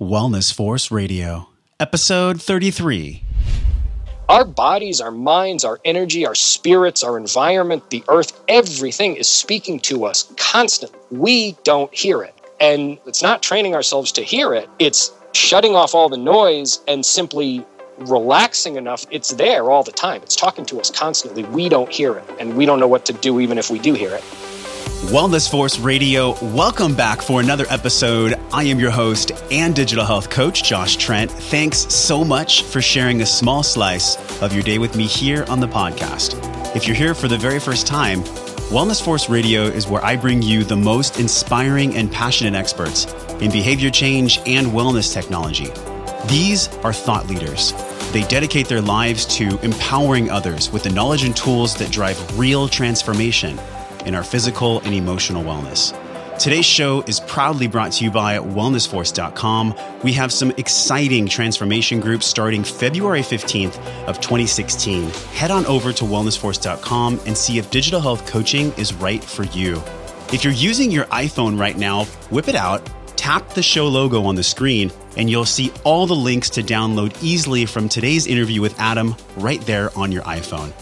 Wellness Force Radio, episode 33. Our bodies, our minds, our energy, our spirits, our environment, the earth, everything is speaking to us constantly. We don't hear it. And it's not training ourselves to hear it, it's shutting off all the noise and simply relaxing enough. It's there all the time. It's talking to us constantly. We don't hear it, and we don't know what to do even if we do hear it. Wellness Force Radio, welcome back for another episode. I am your host and digital health coach, Josh Trent. Thanks so much for sharing a small slice of your day with me here on the podcast. If you're here for the very first time, Wellness Force Radio is where I bring you the most inspiring and passionate experts in behavior change and wellness technology. These are thought leaders. They dedicate their lives to empowering others with the knowledge and tools that drive real transformation in our physical and emotional wellness. Today's show is proudly brought to you by wellnessforce.com. We have some exciting transformation groups starting February 15th of 2016. Head on over to wellnessforce.com and see if digital health coaching is right for you. If you're using your iPhone right now, whip it out, tap the show logo on the screen, and you'll see all the links to download easily from today's interview with Adam right there on your iPhone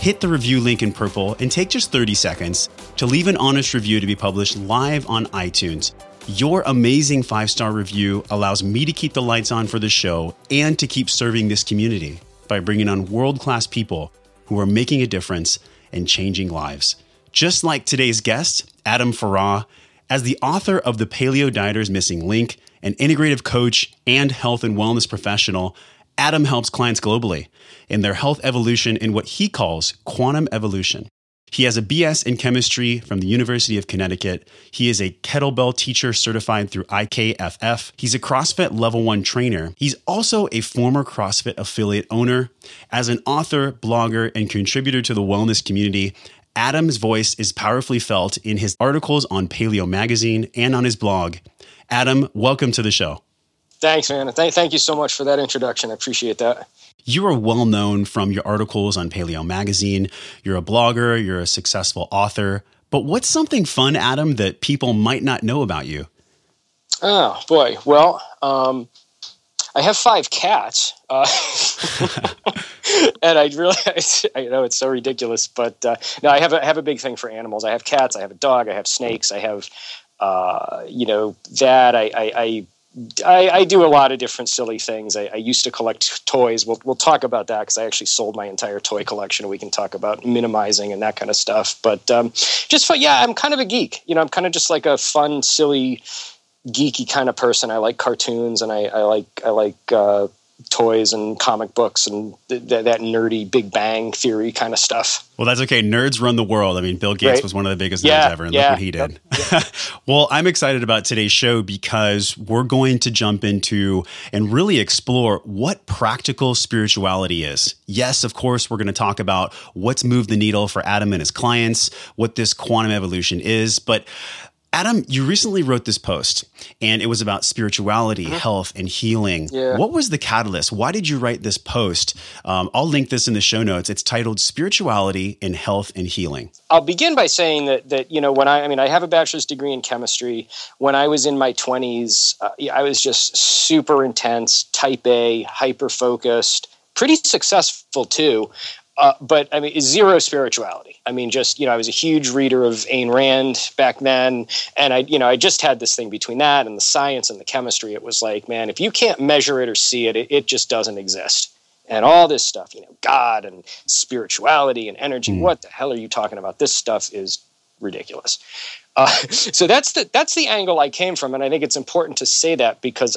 hit the review link in purple and take just 30 seconds to leave an honest review to be published live on iTunes. Your amazing five star review allows me to keep the lights on for the show and to keep serving this community by bringing on world class people who are making a difference and changing lives. Just like today's guest, Adam Farrah, as the author of The Paleo Dieter's Missing Link, an integrative coach and health and wellness professional, Adam helps clients globally in their health evolution in what he calls quantum evolution. He has a BS in chemistry from the University of Connecticut. He is a kettlebell teacher certified through IKFF. He's a CrossFit level one trainer. He's also a former CrossFit affiliate owner. As an author, blogger, and contributor to the wellness community, Adam's voice is powerfully felt in his articles on Paleo Magazine and on his blog. Adam, welcome to the show. Thanks, man. Th- thank you so much for that introduction. I appreciate that. You are well known from your articles on Paleo Magazine. You're a blogger, you're a successful author. But what's something fun, Adam, that people might not know about you? Oh, boy. Well, um, I have five cats. Uh, and I realize, I know it's so ridiculous, but uh, no, I have, a, I have a big thing for animals. I have cats, I have a dog, I have snakes, I have, uh, you know, that. I, I, I I, I, do a lot of different silly things. I, I used to collect toys. We'll, we'll talk about that because I actually sold my entire toy collection. We can talk about minimizing and that kind of stuff. But um, just for, yeah, I'm kind of a geek. You know, I'm kind of just like a fun, silly, geeky kind of person. I like cartoons and I, I like I like uh, toys and comic books and th- th- that nerdy Big Bang Theory kind of stuff. Well, that's okay. Nerds run the world. I mean, Bill Gates right. was one of the biggest yeah, nerds ever, and yeah, look what he did. Yep, well, I'm excited about today's show because we're going to jump into and really explore what practical spirituality is. Yes, of course, we're going to talk about what's moved the needle for Adam and his clients, what this quantum evolution is, but Adam, you recently wrote this post and it was about spirituality, uh-huh. health, and healing. Yeah. What was the catalyst? Why did you write this post? Um, I'll link this in the show notes. It's titled Spirituality in Health and Healing. I'll begin by saying that, that you know, when I, I mean, I have a bachelor's degree in chemistry. When I was in my 20s, uh, I was just super intense, type A, hyper focused, pretty successful too. Uh, but I mean, zero spirituality. I mean, just you know, I was a huge reader of Ayn Rand back then, and I, you know, I just had this thing between that and the science and the chemistry. It was like, man, if you can't measure it or see it, it, it just doesn't exist. And all this stuff, you know, God and spirituality and energy. Mm. What the hell are you talking about? This stuff is ridiculous. Uh, so that's the that's the angle I came from, and I think it's important to say that because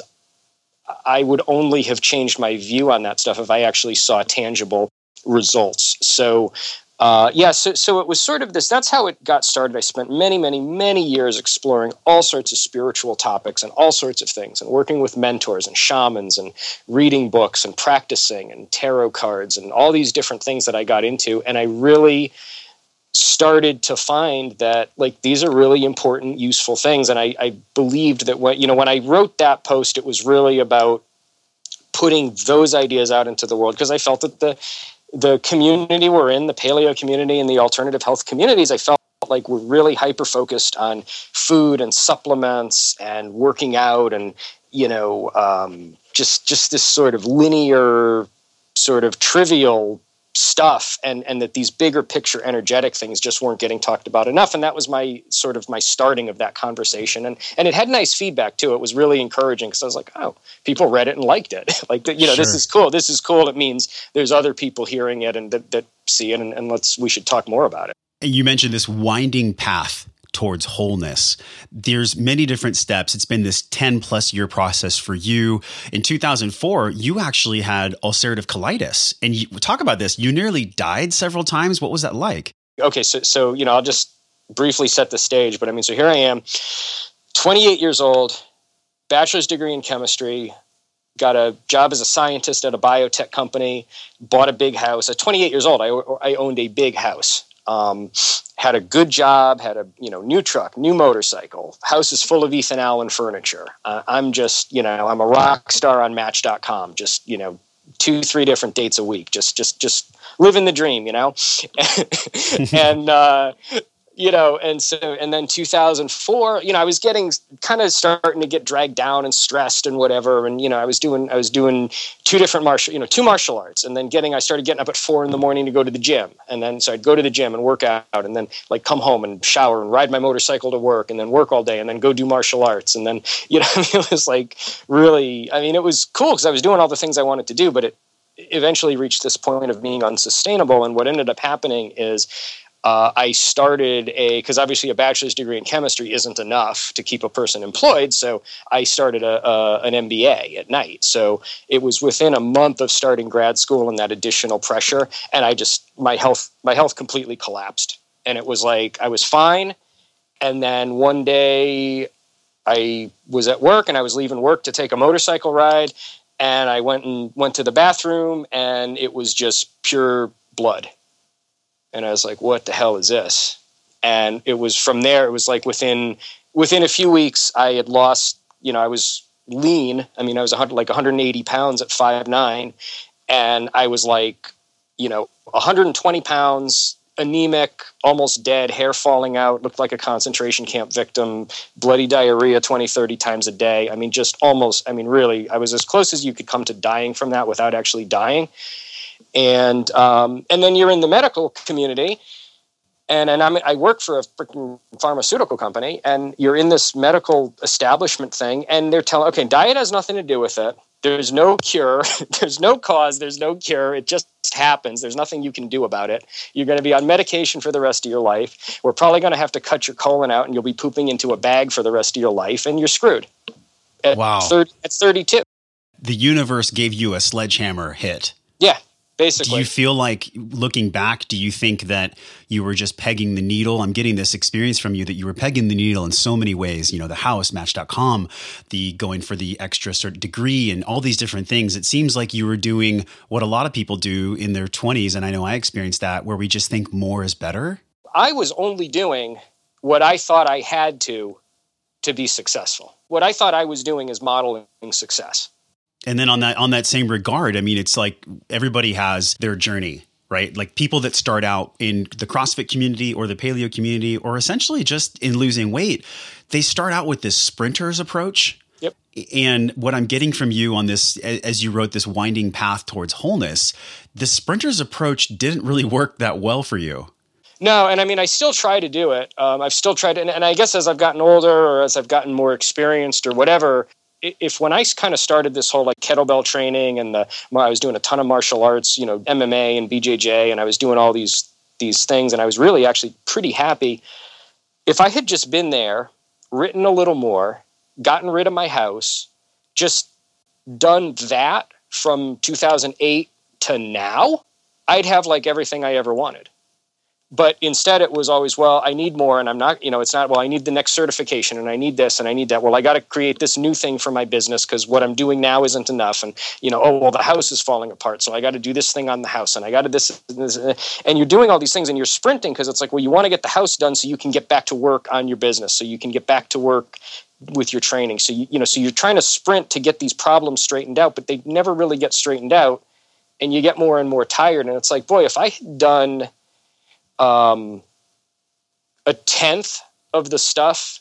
I would only have changed my view on that stuff if I actually saw tangible results. So, uh, yeah, so, so it was sort of this. That's how it got started. I spent many, many, many years exploring all sorts of spiritual topics and all sorts of things, and working with mentors and shamans, and reading books and practicing and tarot cards and all these different things that I got into. And I really started to find that like these are really important, useful things. And I, I believed that when you know when I wrote that post, it was really about putting those ideas out into the world because I felt that the the community we're in, the paleo community and the alternative health communities, I felt like we're really hyper focused on food and supplements and working out and you know, um, just just this sort of linear, sort of trivial stuff and and that these bigger picture energetic things just weren't getting talked about enough. And that was my sort of my starting of that conversation. And and it had nice feedback too. It was really encouraging because i was like oh people read it and liked it. Like you know sure. this is cool. This is cool. It means there's other people hearing it and that, that see it and, and let's we should talk more about it. You mentioned this winding path towards wholeness. There's many different steps. It's been this 10 plus year process for you. In 2004, you actually had ulcerative colitis. And you talk about this. You nearly died several times. What was that like? Okay, so so you know, I'll just briefly set the stage, but I mean, so here I am, 28 years old, bachelor's degree in chemistry, got a job as a scientist at a biotech company, bought a big house. At 28 years old, I, I owned a big house. Um, had a good job, had a you know new truck, new motorcycle, house is full of Ethan Allen furniture. Uh, I'm just you know I'm a rock star on Match.com. Just you know two three different dates a week. Just just just living the dream, you know. and uh, you know and so and then 2004 you know i was getting kind of starting to get dragged down and stressed and whatever and you know i was doing i was doing two different martial you know two martial arts and then getting i started getting up at four in the morning to go to the gym and then so i'd go to the gym and work out and then like come home and shower and ride my motorcycle to work and then work all day and then go do martial arts and then you know it was like really i mean it was cool because i was doing all the things i wanted to do but it eventually reached this point of being unsustainable and what ended up happening is uh, I started a because obviously a bachelor's degree in chemistry isn't enough to keep a person employed. So I started a, a, an MBA at night. So it was within a month of starting grad school and that additional pressure, and I just my health my health completely collapsed, and it was like I was fine, and then one day I was at work and I was leaving work to take a motorcycle ride, and I went and went to the bathroom, and it was just pure blood and I was like, "What the hell is this?" And it was from there. It was like within within a few weeks, I had lost. You know, I was lean. I mean, I was like 180 pounds at five nine, and I was like, you know, 120 pounds, anemic, almost dead, hair falling out, looked like a concentration camp victim, bloody diarrhea 20, 30 times a day. I mean, just almost, I mean, really, I was as close as you could come to dying from that without actually dying and um, and then you're in the medical community and and I'm, i work for a freaking pharmaceutical company and you're in this medical establishment thing and they're telling okay diet has nothing to do with it. There's no cure. There's no cause. There's no cure. It just happens. There's nothing you can do about it. You're going to be on medication for the rest of your life. We're probably going to have to cut your colon out and you'll be pooping into a bag for the rest of your life and you're screwed. At wow. 30, at 32 the universe gave you a sledgehammer hit basically. Do you feel like looking back, do you think that you were just pegging the needle? I'm getting this experience from you that you were pegging the needle in so many ways, you know, the house, match.com, the going for the extra cert degree and all these different things. It seems like you were doing what a lot of people do in their 20s and I know I experienced that where we just think more is better. I was only doing what I thought I had to to be successful. What I thought I was doing is modeling success and then on that on that same regard, I mean, it's like everybody has their journey, right? Like people that start out in the CrossFit community or the paleo community, or essentially just in losing weight, they start out with this sprinters approach. Yep. And what I'm getting from you on this, as you wrote this winding path towards wholeness, the sprinters approach didn't really work that well for you. No, and I mean, I still try to do it. Um, I've still tried to, and, and I guess as I've gotten older or as I've gotten more experienced or whatever, if when I kind of started this whole like kettlebell training and the I was doing a ton of martial arts, you know, MMA and BJJ, and I was doing all these these things, and I was really actually pretty happy. If I had just been there, written a little more, gotten rid of my house, just done that from 2008 to now, I'd have like everything I ever wanted but instead it was always well i need more and i'm not you know it's not well i need the next certification and i need this and i need that. Well i got to create this new thing for my business because what i'm doing now isn't enough and you know oh well the house is falling apart so i got to do this thing on the house and i got to this, this uh, and you're doing all these things and you're sprinting because it's like well you want to get the house done so you can get back to work on your business so you can get back to work with your training. So you, you know so you're trying to sprint to get these problems straightened out but they never really get straightened out and you get more and more tired and it's like boy if i had done um, a tenth of the stuff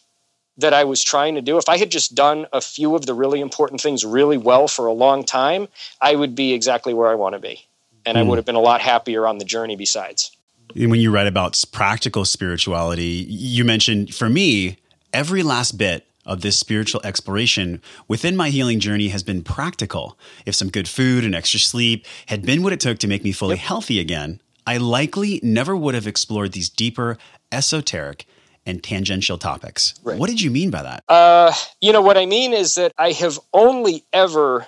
that I was trying to do, if I had just done a few of the really important things really well for a long time, I would be exactly where I want to be. And mm. I hmm. would have been a lot happier on the journey besides. When you write about practical spirituality, you mentioned for me, every last bit of this spiritual exploration within my healing journey has been practical. If some good food and extra sleep had been what it took to make me fully yep. healthy again, I likely never would have explored these deeper, esoteric, and tangential topics. Right. What did you mean by that? Uh, you know, what I mean is that I have only ever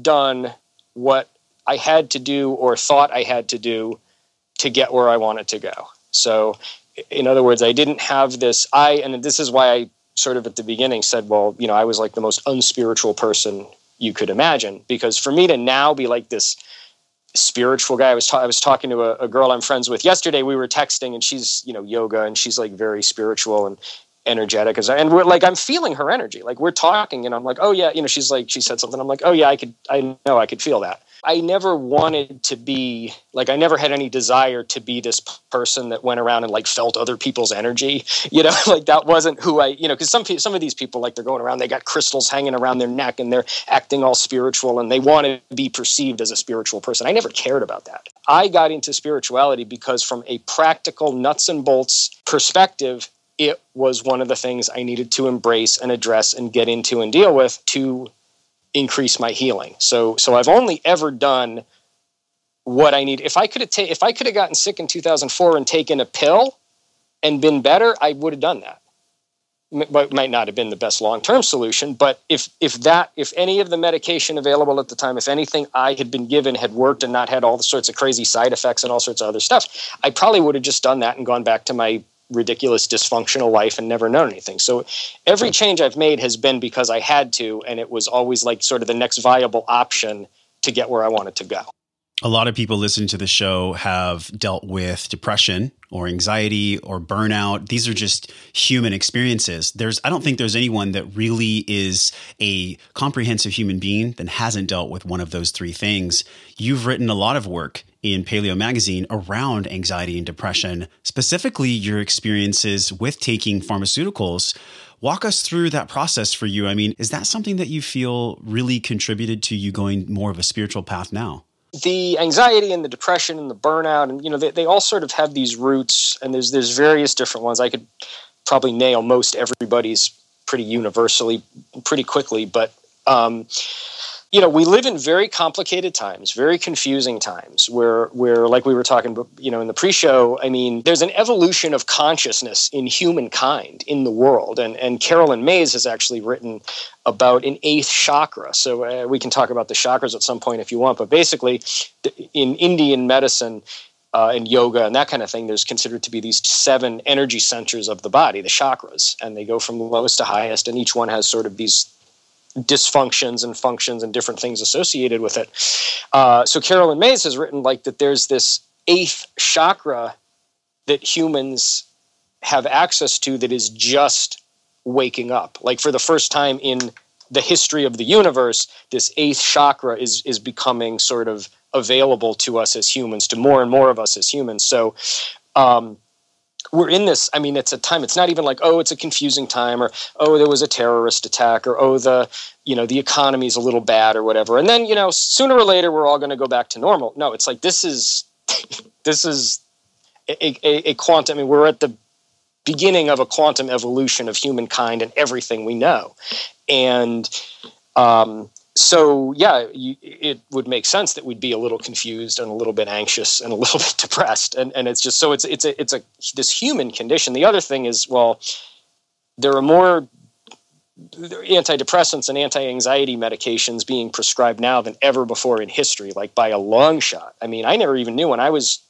done what I had to do or thought I had to do to get where I wanted to go. So, in other words, I didn't have this. I, and this is why I sort of at the beginning said, well, you know, I was like the most unspiritual person you could imagine. Because for me to now be like this spiritual guy, I was ta- I was talking to a, a girl I'm friends with yesterday. We were texting, and she's you know yoga, and she's like very spiritual and energetic as I, and we're like I'm feeling her energy. Like we're talking, and I'm like, oh yeah, you know, she's like she said something. I'm like, oh yeah, I could, I know, I could feel that. I never wanted to be like I never had any desire to be this person that went around and like felt other people's energy. You know, like that wasn't who I. You know, because some some of these people like they're going around, they got crystals hanging around their neck, and they're acting all spiritual, and they want to be perceived as a spiritual person. I never cared about that. I got into spirituality because from a practical nuts and bolts perspective, it was one of the things I needed to embrace and address and get into and deal with to increase my healing. So so I've only ever done what I need. If I could have ta- if I could have gotten sick in 2004 and taken a pill and been better, I would have done that. But might not have been the best long-term solution, but if if that if any of the medication available at the time, if anything I had been given had worked and not had all the sorts of crazy side effects and all sorts of other stuff, I probably would have just done that and gone back to my ridiculous dysfunctional life and never known anything. So every hmm. change I've made has been because I had to and it was always like sort of the next viable option to get where I wanted to go. A lot of people listening to the show have dealt with depression or anxiety or burnout. These are just human experiences. There's I don't think there's anyone that really is a comprehensive human being that hasn't dealt with one of those three things. You've written a lot of work in Paleo Magazine around anxiety and depression, specifically your experiences with taking pharmaceuticals. Walk us through that process for you. I mean, is that something that you feel really contributed to you going more of a spiritual path now? The anxiety and the depression and the burnout, and you know, they, they all sort of have these roots, and there's there's various different ones. I could probably nail most everybody's pretty universally, pretty quickly, but um, you know, we live in very complicated times, very confusing times where, where, like we were talking, you know, in the pre-show, I mean, there's an evolution of consciousness in humankind in the world. And, and Caroline Myss has actually written about an eighth chakra. So uh, we can talk about the chakras at some point if you want. But basically, in Indian medicine, uh, and yoga and that kind of thing, there's considered to be these seven energy centers of the body, the chakras, and they go from lowest to highest, and each one has sort of these dysfunctions and functions and different things associated with it. Uh, so Caroline Myss has written like that there's this eighth chakra that humans have access to that is just waking up. Like for the first time in the history of the universe, this eighth chakra is is becoming sort of available to us as humans, to more and more of us as humans. So um, we're in this i mean it's a time it's not even like oh it's a confusing time or oh there was a terrorist attack or oh the you know the economy is a little bad or whatever. And then you know sooner or later we're all going to go back to normal. No it's like this is this is a, a, a quantum i mean we're at the beginning of a quantum evolution of humankind and everything we know. And um, so yeah, you, it would make sense that we'd be a little confused and a little bit anxious and a little bit depressed, and and it's just so it's it's a it's a this human condition. The other thing is well, there are more antidepressants and anti-anxiety medications being prescribed now than ever before in history, like by a long shot. I mean, I never even knew when I was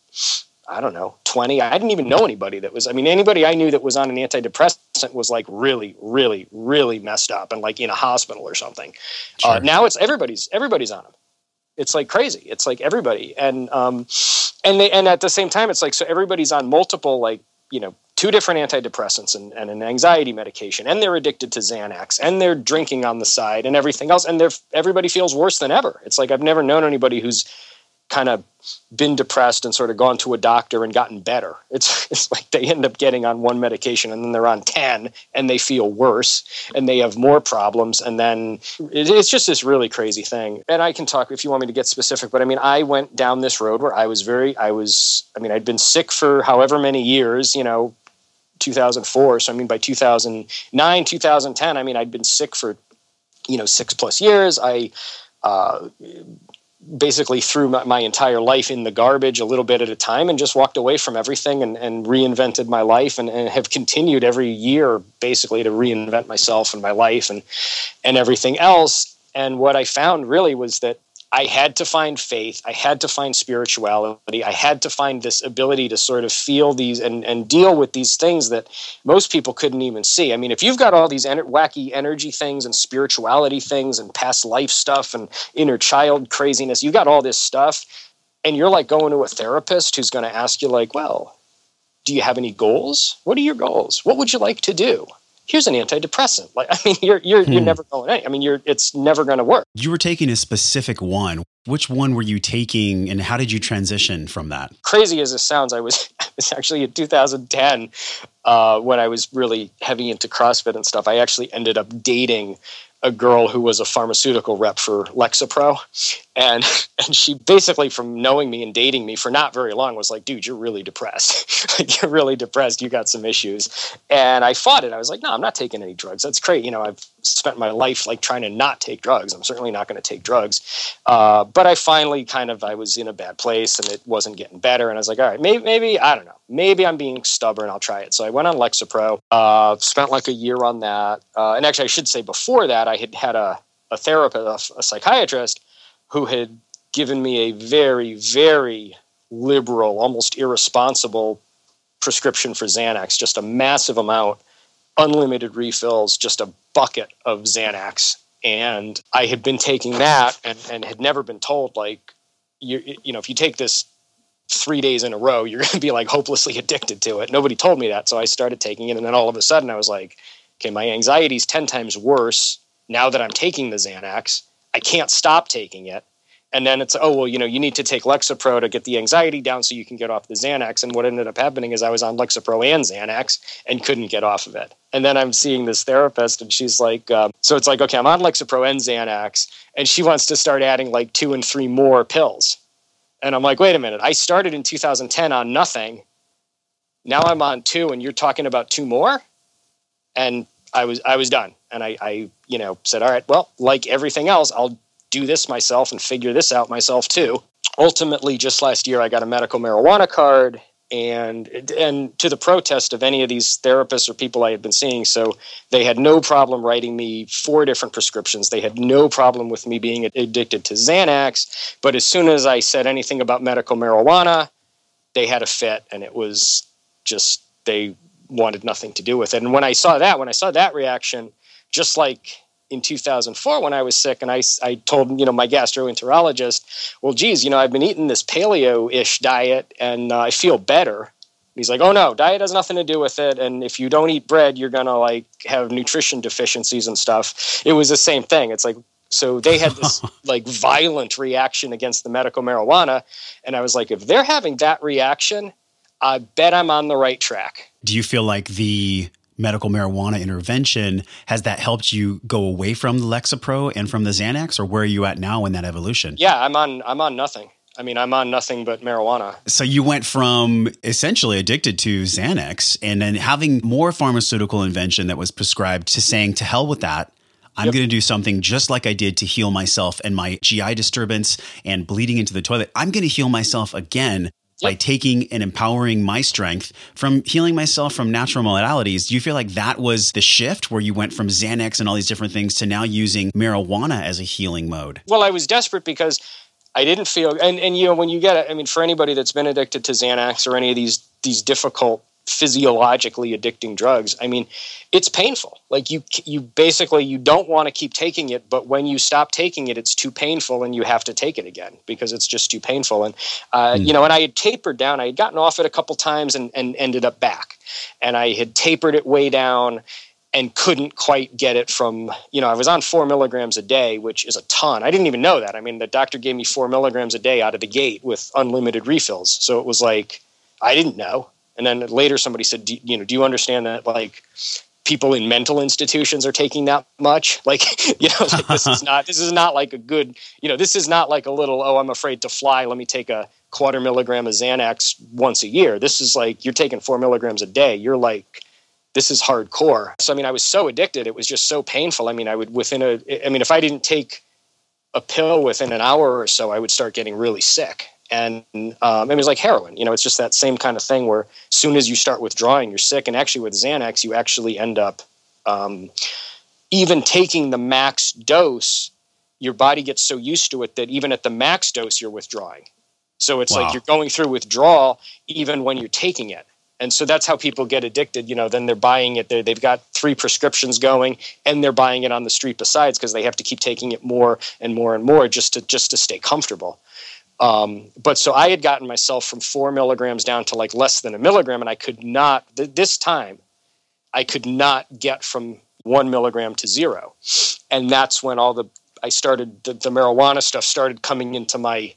I don't know, 20. I didn't even know anybody that was, I mean, anybody I knew that was on an antidepressant was like really, really, really messed up and like in a hospital or something. Uh, sure. Uh, now it's everybody's, everybody's on them. It's like crazy. It's like everybody. And, um, and they, and at the same time, it's like, so everybody's on multiple, like, you know, two different antidepressants and, and an anxiety medication, and they're addicted to Xanax, and they're drinking on the side and everything else. And they're, everybody feels worse than ever. It's like, I've never known anybody who's, kind of been depressed and sort of gone to a doctor and gotten better. It's it's like they end up getting on one medication and then they're on 10 and they feel worse and they have more problems and then it's just this really crazy thing. And I can talk if you want me to get specific, but I mean I went down this road where I was very I was I mean I'd been sick for however many years, you know, 2004. So I mean by 2009, 2010, I mean I'd been sick for you know 6 plus years. I uh, basically threw my, my, entire life in the garbage a little bit at a time and just walked away from everything and, and reinvented my life and, and, have continued every year basically to reinvent myself and my life and and everything else. And what i found really was that I had to find faith. I had to find spirituality. I had to find this ability to sort of feel these and, and deal with these things that most people couldn't even see. I mean, if you've got all these wacky energy things and spirituality things and past life stuff and inner child craziness, you've got all this stuff, and you're like going to a therapist who's going to ask you, like, well, do you have any goals? What are your goals? What would you like to do? Here's an antidepressant. Like, I mean, you're you're hmm. you're never going. Any, I mean, you're it's never going to work. You were taking a specific one. Which one were you taking, and how did you transition from that? Crazy as this sounds, I was I was actually in 2010 uh, when I was really heavy into CrossFit and stuff. I actually ended up dating a girl who was a pharmaceutical rep for Lexapro, and and she basically from knowing me and dating me for not very long was like, dude, you're really depressed. you're really depressed. You got some issues, and I fought it. I was like, no, I'm not taking any drugs. That's great. You know, I've spent my life like trying to not take drugs. I'm certainly not going to take drugs. Uh, but I finally kind of I was in a bad place and it wasn't getting better, and I was like, all right, maybe maybe I don't know, maybe I'm being stubborn. I'll try it. So I went on Lexapro. Uh, spent like a year on that, uh, and actually I should say before that I had had a a therapist, a psychiatrist who had given me a very, very liberal, almost irresponsible prescription for Xanax, just a massive amount, unlimited refills, just a bucket of Xanax. And I had been taking that and, and had never been told, like, you, you know, if you take this three days in a row, you're going to be like hopelessly addicted to it. Nobody told me that. So I started taking it. And then all of a sudden I was like, okay, my anxiety is 10 times worse now that I'm taking the Xanax. I can't stop taking it. And then it's, oh, well, you know, you need to take Lexapro to get the anxiety down so you can get off the Xanax. And what ended up happening is I was on Lexapro and Xanax and couldn't get off of it. And then I'm seeing this therapist and she's like, um, so it's like, okay, I'm on Lexapro and Xanax. And she wants to start adding like two and three more pills. And I'm like, wait a minute, I started in 2010 on nothing. Now I'm on two and you're talking about two more? And I was I was done. And I, I you know said, all right, well, like everything else, I'll do this myself and figure this out myself too. Ultimately, just last year, I got a medical marijuana card and and to the protest of any of these therapists or people I had been seeing. So they had no problem writing me four different prescriptions. They had no problem with me being addicted to Xanax. But as soon as I said anything about medical marijuana, they had a fit, and it was just they wanted nothing to do with it. And when I saw that, when I saw that reaction, just like in 2004 when I was sick, and I, I told you know my gastroenterologist, well, geez, you know I've been eating this paleo-ish diet and uh, I feel better. He's like, oh no, diet has nothing to do with it, and if you don't eat bread, you're gonna like have nutrition deficiencies and stuff. It was the same thing. It's like so they had this like violent reaction against the medical marijuana, and I was like, if they're having that reaction, I bet I'm on the right track. Do you feel like the medical marijuana intervention, has that helped you go away from the Lexapro and from the Xanax, or where are you at now in that evolution? Yeah, I'm on I'm on nothing. I mean, I'm on nothing but marijuana. So you went from essentially addicted to Xanax and then having more pharmaceutical invention that was prescribed to saying to hell with that. I'm yep. going to do something just like I did to heal myself and my GI disturbance and bleeding into the toilet. I'm going to heal myself again by taking and empowering my strength from healing myself from natural modalities. Do you feel like that was the shift where you went from Xanax and all these different things to now using marijuana as a healing mode? Well, I was desperate because I didn't feel, and, and you know, when you get it, I mean, for anybody that's been addicted to Xanax or any of these these difficult physiologically addicting drugs i mean it's painful. Like you you basically you don't want to keep taking it but when you stop taking it it's too painful and you have to take it again because it's just too painful. And uh, mm. you know and i had tapered down. I had gotten off it a couple times and, and ended up back. And i had tapered it way down and couldn't quite get it from you know i was on four milligrams a day which is a ton. I didn't even know that. I mean the doctor gave me four milligrams a day out of the gate with unlimited refills. So it was like i didn't know and then later somebody said do, you know do you understand that like people in mental institutions are taking that much like you know like this is not this is not like a good you know this is not like a little oh i'm afraid to fly let me take a quarter milligram of xanax once a year this is like you're taking four milligrams a day you're like this is hardcore. So I mean, I was so addicted; it was just so painful. I mean, I would within a, I mean, if I didn't take a pill within an hour or so, I would start getting really sick. And um, it was like heroin. You know, it's just that same kind of thing where as soon as you start withdrawing, you're sick. And actually, with Xanax, you actually end up um, even taking the max dose. Your body gets so used to it that even at the max dose, you're withdrawing. So it's wow. like you're going through withdrawal even when you're taking it and so that's how people get addicted you know then they're buying it they they've got three prescriptions going and they're buying it on the street besides because they have to keep taking it more and more and more just to just to stay comfortable um, but so i had gotten myself from four milligrams down to like less than a milligram and i could not th- this time i could not get from one milligram to zero and that's when all the i started the, the marijuana stuff started coming into my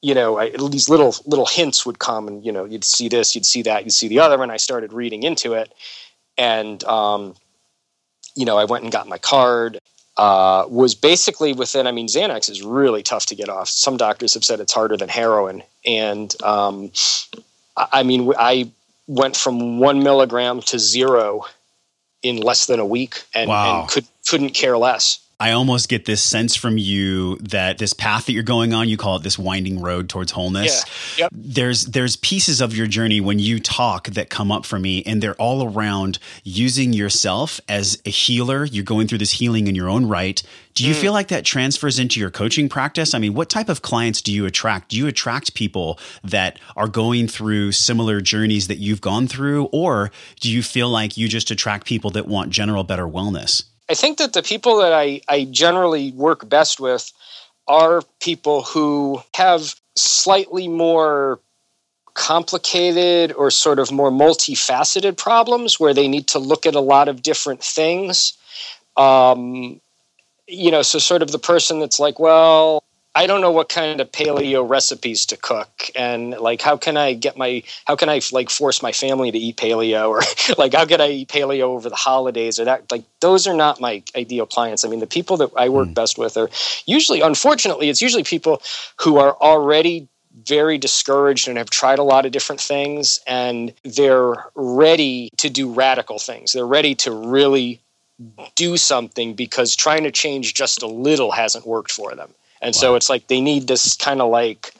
you know, I, these little little hints would come, and you know, you'd see this, you'd see that, you'd see the other, and I started reading into it, and um, you know, I went and got my card. Uh, was basically within. I mean, Xanax is really tough to get off. Some doctors have said it's harder than heroin, and um, I mean, I went from one milligram to zero in less than a week, and, wow. and could couldn't care less. I almost get this sense from you that this path that you're going on, you call it this winding road towards wholeness. Yeah. Yep. There's there's pieces of your journey when you talk that come up for me and they're all around using yourself as a healer. You're going through this healing in your own right. Do you mm. feel like that transfers into your coaching practice? I mean, what type of clients do you attract? Do you attract people that are going through similar journeys that you've gone through or do you feel like you just attract people that want general better wellness? I think that the people that I, I generally work best with are people who have slightly more complicated or sort of more multifaceted problems where they need to look at a lot of different things. Um, you know, so sort of the person that's like, well, I don't know what kind of paleo recipes to cook and like how can I get my how can I like force my family to eat paleo or like how can I eat paleo over the holidays or that like those are not my ideal clients. I mean the people that I work mm. best with are usually unfortunately it's usually people who are already very discouraged and have tried a lot of different things and they're ready to do radical things. They're ready to really do something because trying to change just a little hasn't worked for them and wow. so it's like they need this kind of like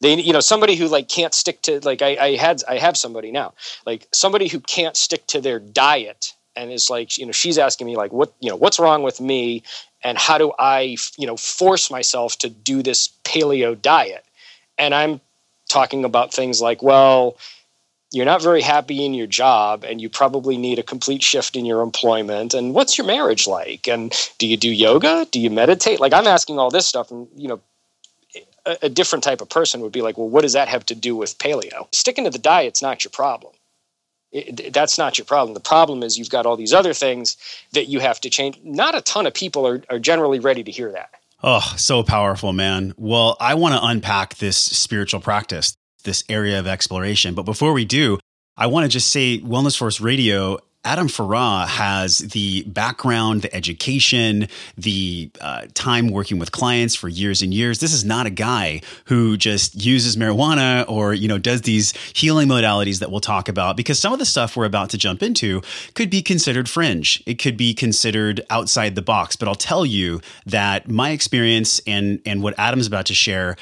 they you know somebody who like can't stick to like I, I had i have somebody now like somebody who can't stick to their diet and is like you know she's asking me like what you know what's wrong with me and how do i you know force myself to do this paleo diet and i'm talking about things like well you're not very happy in your job and you probably need a complete shift in your employment and what's your marriage like and do you do yoga do you meditate like i'm asking all this stuff and you know a, a different type of person would be like well what does that have to do with paleo sticking to the diet's not your problem it, that's not your problem. The problem is you've got all these other things that you have to change. Not a ton of people are, are generally ready to hear that. Oh, so powerful, man. Well, I want to unpack this spiritual practice this area of exploration. But before we do, I want to just say Wellness Force Radio Adam Farrah has the background, the education, the uh, time working with clients for years and years. This is not a guy who just uses marijuana or you know does these healing modalities that we'll talk about because some of the stuff we're about to jump into could be considered fringe. It could be considered outside the box. But I'll tell you that my experience and and what Adam's about to share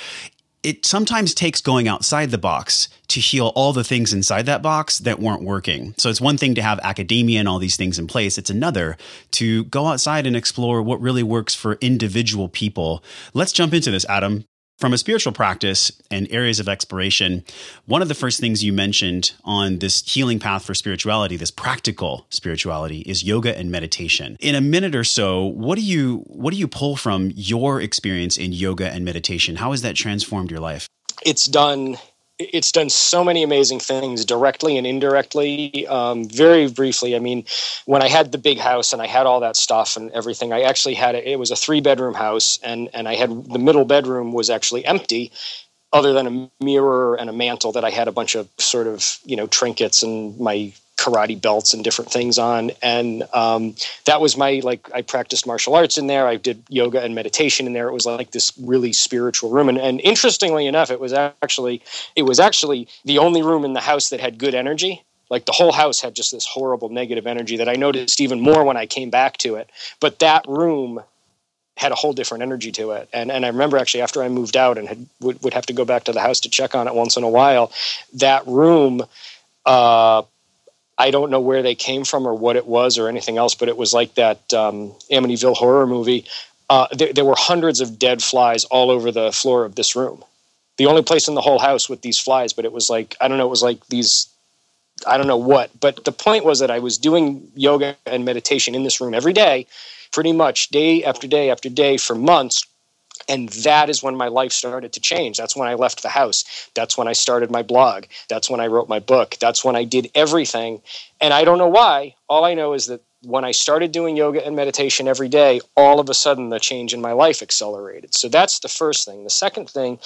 it sometimes takes going outside the box to heal all the things inside that box that weren't working. So it's one thing to have academia and all these things in place. It's another to go outside and explore what really works for individual people. Let's jump into this, Adam. From a spiritual practice and areas of exploration, one of the first things you mentioned on this healing path for spirituality, this practical spirituality, is yoga and meditation. In a minute or so, what do you what do you pull from your experience in yoga and meditation? How has that transformed your life? It's done it's done so many amazing things directly and indirectly. Um, very briefly, I mean, when I had the big house and I had all that stuff and everything, I actually had a, it was a three bedroom house, and and I had the middle bedroom was actually empty, other than a mirror and a mantle that I had a bunch of sort of you know trinkets and my karate belts and different things on. And um, that was my like i practiced martial arts in there. I did yoga and meditation in there. It was like this really spiritual room. And, and interestingly enough it was actually it was actually the only room in the house that had good energy. Like the whole house had just this horrible negative energy that i noticed even more when i came back to it. But that room had a whole different energy to it. And and I remember actually after I moved out and had, would, would have to go back to the house to check on it once in a while, that room uh, I don't know where they came from or what it was or anything else, but it was like that um, Amityville horror movie. Uh, there, there, were hundreds of dead flies all over the floor of this room. The only place in the whole house with these flies, but it was like I don't know, it was like these. I don't know what, but the point was that I was doing yoga and meditation in this room every day, pretty much day after day after day for months and that is when my life started to change. That's when I left the house. That's when I started my blog. That's when I wrote my book. That's when I did everything. And I don't know why. All I know is that when I started doing yoga and meditation every day, all of a sudden the change in my life accelerated. So that's the first thing. The second thing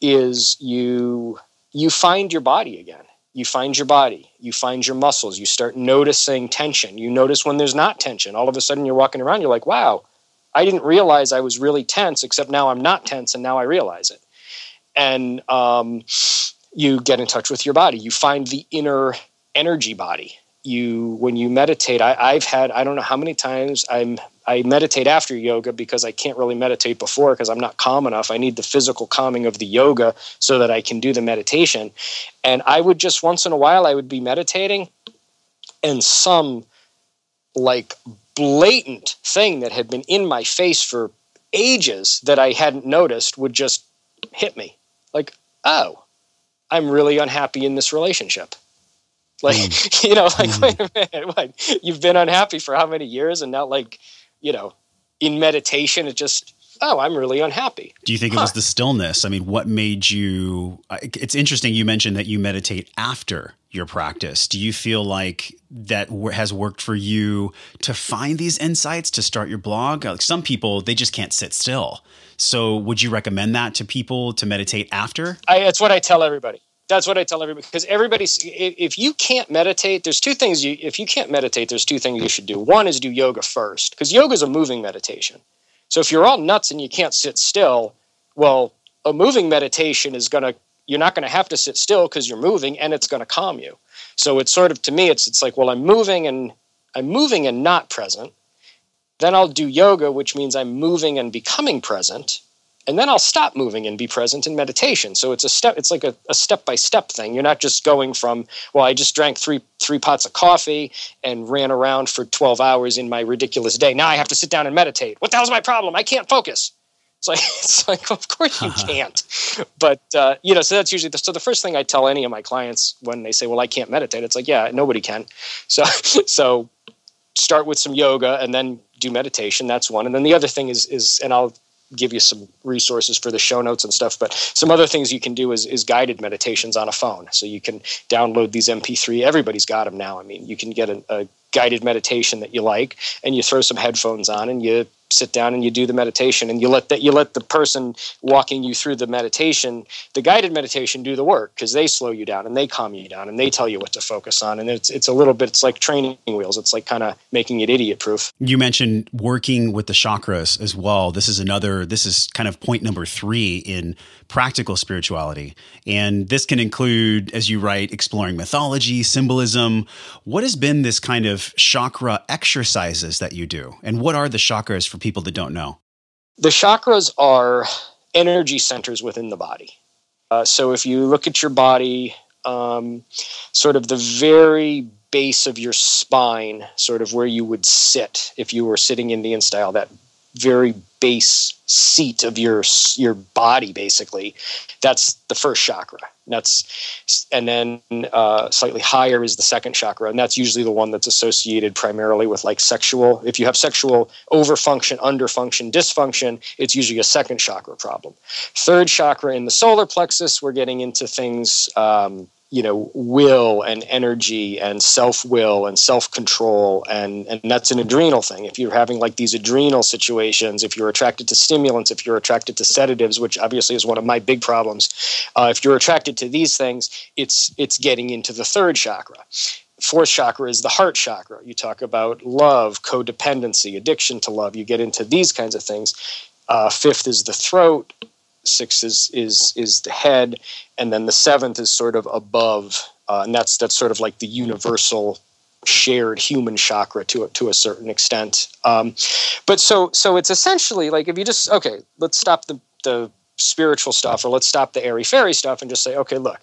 is you you find your body again. You find your body, you find your muscles, you start noticing tension. You notice when there's not tension. All of a sudden you're walking around, you're like, wow, I didn't realize I was really tense, except now I'm not tense, and now I realize it. And um, you get in touch with your body. You find the inner energy body. You, when you meditate, I, I've had I don't know how many times I'm I meditate after yoga because I can't really meditate before because I'm not calm enough. I need the physical calming of the yoga so that I can do the meditation. And I would just once in a while I would be meditating and some like blatant thing that had been in my face for ages that I hadn't noticed would just hit me. Like, oh, I'm really unhappy in this relationship. Like, mm. you know, like, mm. wait a minute, what? You've been unhappy for how many years? And now, like, you know, in meditation, it just, oh, I'm really unhappy. Do you think huh. it was the stillness? I mean, what made you? It's interesting you mentioned that you meditate after your practice. Do you feel like that has worked for you to find these insights to start your blog? Like some people, they just can't sit still. So, would you recommend that to people to meditate after? I, that's what I tell everybody. That's what I tell everybody because everybody's. If you can't meditate, there's two things. You if you can't meditate, there's two things you should do. One is do yoga first because yoga is a moving meditation. So if you're all nuts and you can't sit still, well, a moving meditation is going to you're not going to have to sit still because you're moving and it's going to calm you. So it's sort of to me it's it's like well I'm moving and I'm moving and not present. Then I'll do yoga which means I'm moving and becoming present. And then I'll stop moving and be present in meditation. So it's a step it's like a, a step by step thing. You're not just going from well I just drank 3 3 pots of coffee and ran around for 12 hours in my ridiculous day. Now I have to sit down and meditate. What the hell's my problem? I can't focus. It's like it's like of course you can't, but uh, you know so that's usually the, so the first thing I tell any of my clients when they say well I can't meditate it's like yeah nobody can, so so start with some yoga and then do meditation that's one. And then the other thing is is and I'll give you some resources for the show notes and stuff but some other things you can do is, is guided meditations on a phone. So you can download these mp3 everybody's got them now. I mean you can get a, a guided meditation that you like and you throw some headphones on and you sit down and you do the meditation and you let that you let the person walking you through the meditation the guided meditation do the work because they slow you down and they calm you down and they tell you what to focus on. And it's it's a little bit it's like training wheels. It's like kind of making it idiot proof you mentioned working with the chakras as well. This is another this is kind of point number 3 in practical spirituality and this can include as you write exploring mythology symbolism what has been this kind of chakra exercises that you do and what are the chakras for people that don't know? The chakras are energy centers within the body. Uh, so if you look at your body, um, sort of the very base of your spine, sort of where you would sit if you were sitting Indian style, that very base seat of your your body basically. That's the first chakra. And that's and then uh, slightly higher is the second chakra and that's usually the one that's associated primarily with like sexual if you have sexual overfunction underfunction dysfunction it's usually a second chakra problem. Third chakra in the solar plexus we're getting into things um, you know will and energy and self-will and self-control and and that's an adrenal thing. If you're having like these adrenal situations if you're attracted to stimulants if you're attracted to sedatives which obviously is one of my big problems uh, if you're attracted to these things it's it's getting into the third chakra. Fourth chakra is the heart chakra. You talk about love codependency addiction to love. You get into these kinds of things. Uh, fifth is the throat six is is is the head, and then the seventh is sort of above, uh, and that's that's sort of like the universal shared human chakra to a, to a certain extent. Um, but so so it's essentially like if you just okay, let's stop the the spiritual stuff or let's stop the airy fairy stuff and just say okay, look,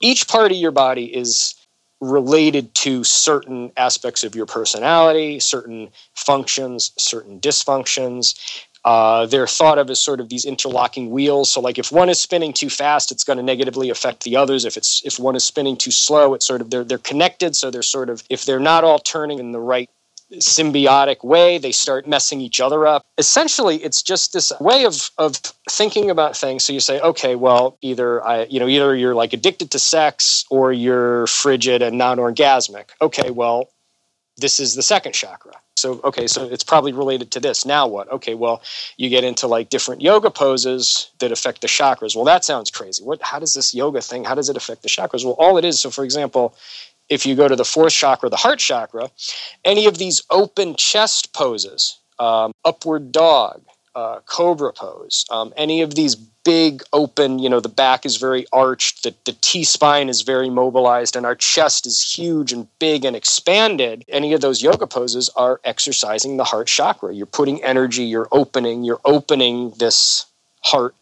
each part of your body is related to certain aspects of your personality, certain functions, certain dysfunctions. Uh, they're thought of as sort of these interlocking wheels. So, like if one is spinning too fast, it's going to negatively affect the others. If it's if one is spinning too slow, it's sort of they're they're connected. So they're sort of if they're not all turning in the right symbiotic way, they start messing each other up. Essentially, it's just this way of of thinking about things. So you say, okay, well, either I, you know, either you're like addicted to sex or you're frigid and non-orgasmic. Okay, well, this is the second chakra. So okay so it's probably related to this. Now what? Okay well you get into like different yoga poses that affect the chakras. Well that sounds crazy. What how does this yoga thing how does it affect the chakras? Well all it is so for example if you go to the fourth chakra the heart chakra any of these open chest poses um, upward dog uh, cobra pose. Um, any of these big open you know the back is very arched the, the t-spine is very mobilized and our chest is huge and big and expanded any of those yoga poses are exercising the heart chakra. You're putting energy you're opening you're opening this heart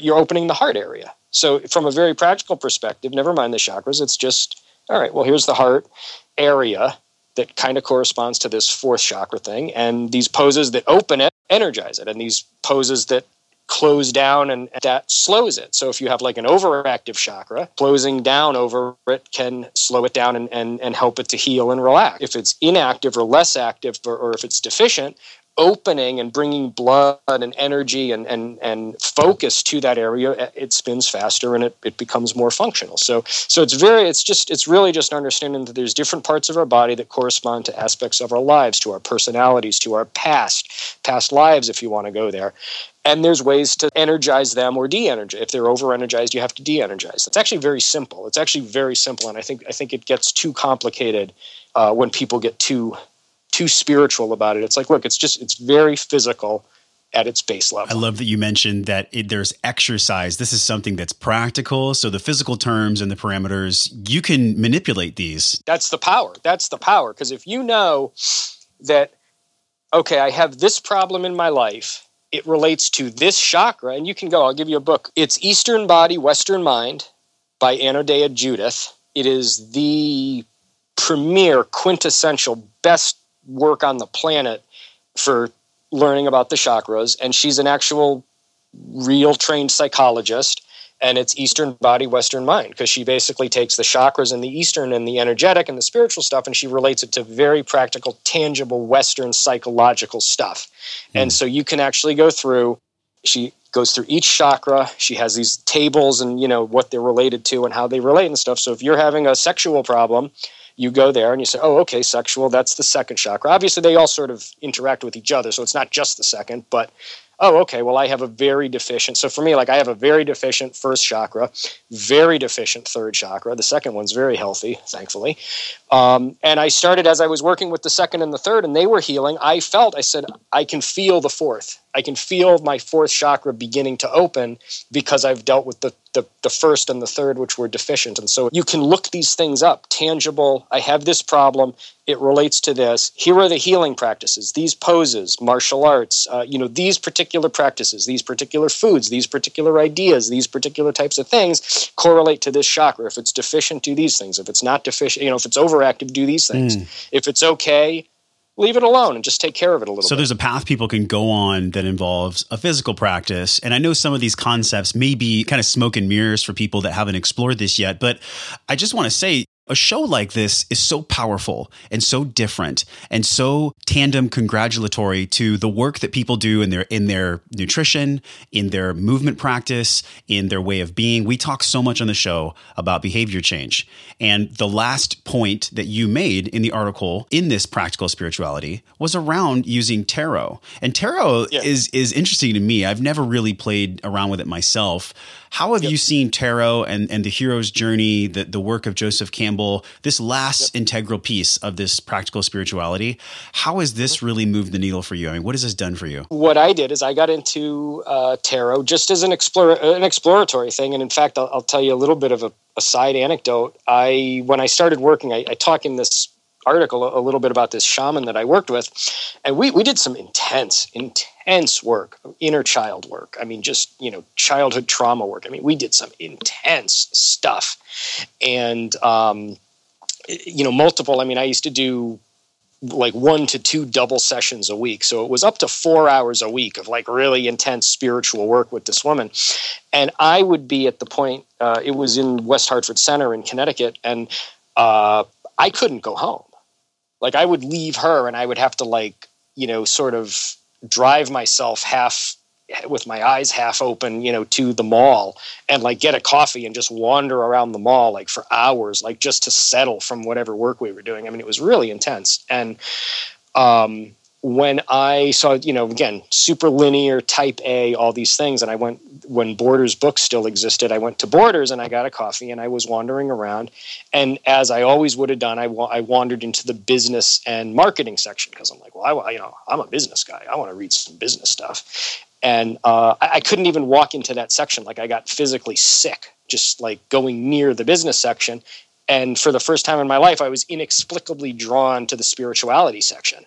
you're opening the heart area. So from a very practical perspective never mind the chakras it's just all right well here's the heart area that kind of corresponds to this fourth chakra thing and these poses that open it energize it and these poses that close down and that slows it. So if you have like an overactive chakra, closing down over it can slow it down and, and, and help it to heal and relax. If it's inactive or less active or, or if it's deficient, opening and bringing blood and energy and, and, and focus to that area, it spins faster and it, it becomes more functional. So, so it's very, it's just, it's really just understanding that there's different parts of our body that correspond to aspects of our lives, to our personalities, to our past, past lives, if you want to go there and there's ways to energize them or de-energize. If they're over-energized, you have to de-energize. It's actually very simple. It's actually very simple, and I think I think it gets too complicated uh, when people get too too spiritual about it. It's like, look, it's just it's very physical at its base level. I love that you mentioned that it, there's exercise. This is something that's practical. So the physical terms and the parameters, you can manipulate these. That's the power. That's the power. Because if you know that, okay, I have this problem in my life it relates to this chakra. And you can go, I'll give you a book. It's Eastern Body, Western Mind by Anodea Judith. It is the premier, quintessential, best work on the planet for learning about the chakras. And she's an actual, real trained psychologist and it's Eastern body, Western mind, because she basically takes the chakras and the Eastern and the energetic and the spiritual stuff, and she relates it to very practical, tangible Western psychological stuff. Mm. And so you can actually go through. She goes through each chakra. She has these tables and you know what they're related to and how they relate and stuff. So if you're having a sexual problem, you go there and you say, "Oh, okay, sexual. That's the second chakra." Obviously, they all sort of interact with each other, so it's not just the second, but oh, okay, well, I have a very deficient. So for me, like I have a very deficient first chakra, very deficient third chakra. The second one's very healthy, thankfully. Um, and I started as I was working with the second and the third, and they were healing. I felt, I said, I can feel the fourth. I can feel my fourth chakra beginning to open because I've dealt with the, the, the first and the third, which were deficient. And so you can look these things up tangible. I have this problem. It relates to this. Here are the healing practices, these poses, martial arts, uh, you know, these particular practices, these particular foods, these particular ideas, these particular types of things correlate to this chakra. If it's deficient, do these things. If it's not deficient, you know, if it's overactive, do these things. Mm. If it's okay, leave it alone and just take care of it a little so bit. there's a path people can go on that involves a physical practice and i know some of these concepts may be kind of smoke and mirrors for people that haven't explored this yet but i just want to say a show like this is so powerful and so different and so tandem congratulatory to the work that people do in their in their nutrition, in their movement practice, in their way of being. We talk so much on the show about behavior change. And the last point that you made in the article in this practical spirituality was around using tarot. And tarot yeah. is is interesting to me. I've never really played around with it myself. How have yep. you seen tarot and, and the hero's journey, the, the work of Joseph Campbell, this last yep. integral piece of this practical spirituality? How has this mm-hmm. really moved the needle for you? I mean, what has this done for you? What I did is I got into uh, tarot just as an, explore, an exploratory thing. And in fact, I'll, I'll tell you a little bit of a, a, side anecdote. I When I started working, I, I talk in this article a little bit about this shaman that I worked with, and we we did some intense, intense work, inner child work. I mean, just you know, childhood trauma work. I mean, we did some intense stuff, and um, you know, multiple. I mean, I used to do like one to two double sessions a week. So it was up to four hours a week of like really intense spiritual work with this woman. And I would be at the point, uh, it was in West Hartford Center in Connecticut, and uh, I couldn't go home. Like I would leave her and I would have to like, you know, sort of drive myself half with my eyes half open, you know, to the mall and like get a coffee and just wander around the mall like for hours, like just to settle from whatever work we were doing. I mean, it was really intense. And um, when I saw, you know, again, super linear, type A, all these things, and I went when Borders books still existed. I went to Borders and I got a coffee and I was wandering around. And as I always would have done, I, wa- I wandered into the business and marketing section because I'm like, well, I, you know, I'm a business guy. I want to read some business stuff. And uh, I, I couldn't even walk into that section. Like I got physically sick just like going near the business section. And for the first time in my life, I was inexplicably drawn to the spirituality section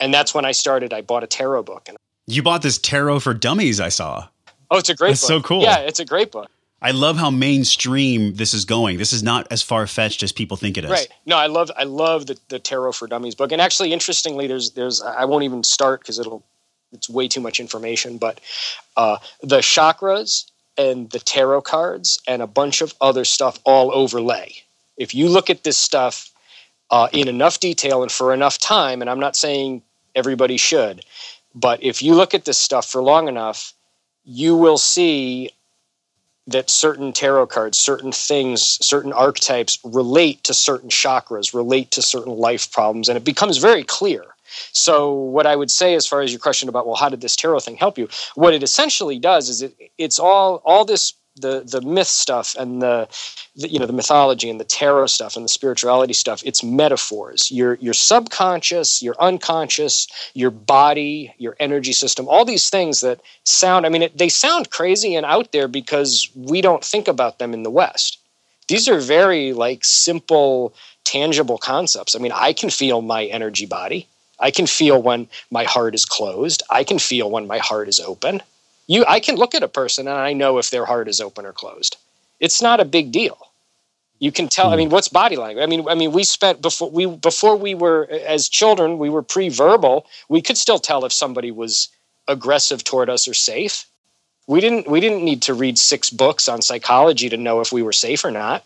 and that's when I started. I bought a tarot book. And you bought this tarot for dummies. I saw. Oh, it's a great. That's book. so cool. Yeah, it's a great book. I love how mainstream this is going. This is not as far fetched as people think it is. Right. No, I love I love the, the Tarot for Dummies book. And actually, interestingly, there's there's I won't even start because it'll it's way too much information. But uh, the chakras and the tarot cards and a bunch of other stuff all overlay. If you look at this stuff uh, in enough detail and for enough time, and I'm not saying everybody should. But if you look at this stuff for long enough, you will see that certain tarot cards, certain things, certain archetypes relate to certain chakras, relate to certain life problems, and it becomes very clear. So, what I would say, as far as your question about, well, how did this tarot thing help you? What it essentially does is it, it's all all this the the myth stuff and the, the, you know the mythology and the tarot stuff and the spirituality stuff it's metaphors. Your your subconscious your unconscious your body your energy system all these things that sound i mean it, they sound crazy and out there because we don't think about them in the west. These are very like simple tangible concepts. I mean i can feel my energy body. I can feel when my heart is closed. I can feel when my heart is open you I can look at a person and I know if their heart is open or closed. It's not a big deal. You can tell. I hmm. mean, what's body language? I mean, I mean, we spent before we before we were as children, we were pre-verbal. We could still tell if somebody was aggressive toward us or safe. We didn't. We didn't need to read six books on psychology to know if we were safe or not.